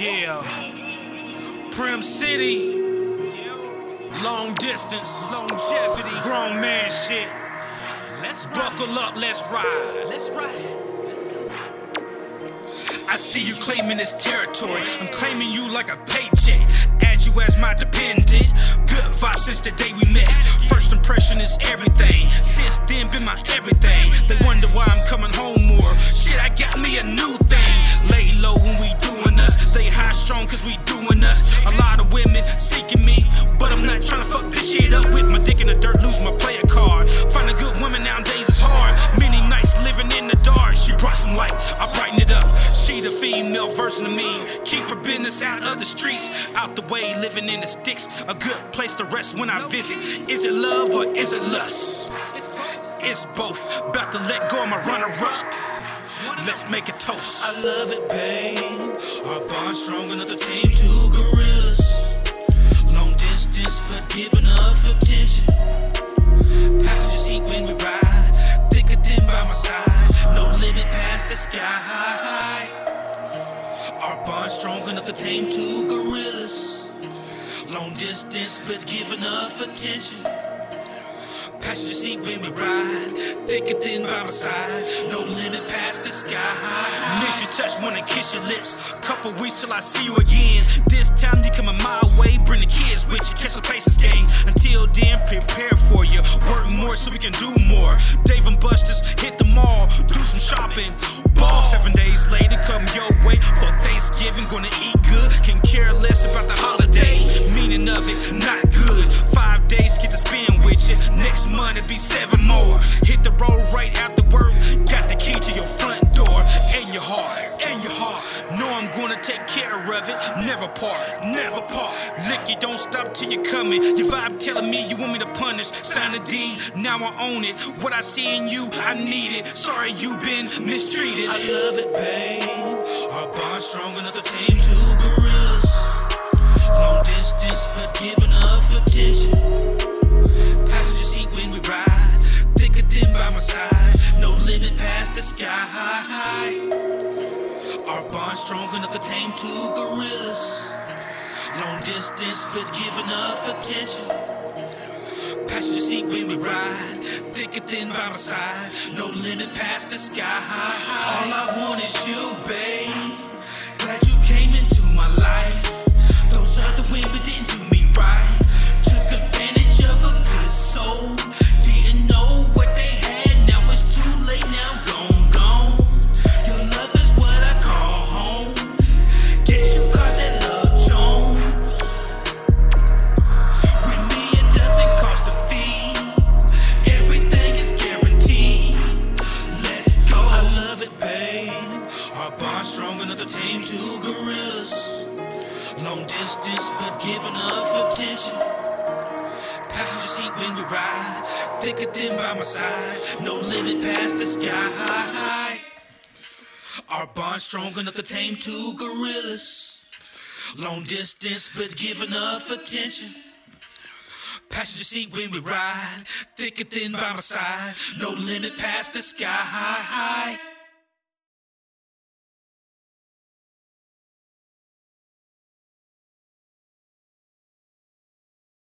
Yeah. Prim City. Long distance. Longevity. Grown man shit. Let's buckle up, let's ride. Let's ride. Let's go. I see you claiming this territory. I'm claiming you like a paycheck. Add you as my dependent. Good vibe since the day we met. First impression is everything. Since then, been my everything. They wonder why I'm coming home more. Shit, I got me a new shit up with my dick in the dirt, lose my player card. Find a good woman nowadays is hard. Many nights living in the dark. She brought some light, I brighten it up. She the female version of me. Keep her business out of the streets, out the way, living in the sticks. A good place to rest when I visit. Is it love or is it lust? It's both. About to let go of my runner up. Let's make a toast. I love it, babe. Our bond strong enough to tame two gorillas. Distance, but giving enough attention. Passenger seat when we ride. Thicker than by my side. No limit past the sky. Our bond strong enough to tame two gorillas. Long distance, but give enough attention. Passenger seat when we ride. Thicker than by my side. No limit past the sky. Miss your touch, wanna kiss your lips. Couple weeks till I see you again. This time you coming my with you. Catch the faces game. Until then, prepare for you. Work more so we can do more. Dave and Buster's hit the mall. Do some shopping. Ball. Seven days later, come your way. For Thanksgiving, gonna eat good. Can care less about the holidays. Meaning of it, not good. Five days, get to spend with you. Next month, it be seven of it. Never part. Never part. Lick it, don't stop till you're coming. Your vibe telling me you want me to punish. Sign a D, now I own it. What I see in you, I need it. Sorry you've been mistreated. I love it, babe. Our bond strong enough to tame two strong enough to tame two gorillas. Long distance, but give enough attention. Passenger seat when we ride. Thicker than by my side. No limit past the sky. All I want is you, babe. Strong enough to tame two gorillas. Long distance, but give enough attention. Passenger seat when we ride. Thicker than by my side. No limit past the sky. High. Our bond strong enough to tame two gorillas. Long distance, but give enough attention. Passenger seat when we ride. Thicker than by my side. No limit past the sky.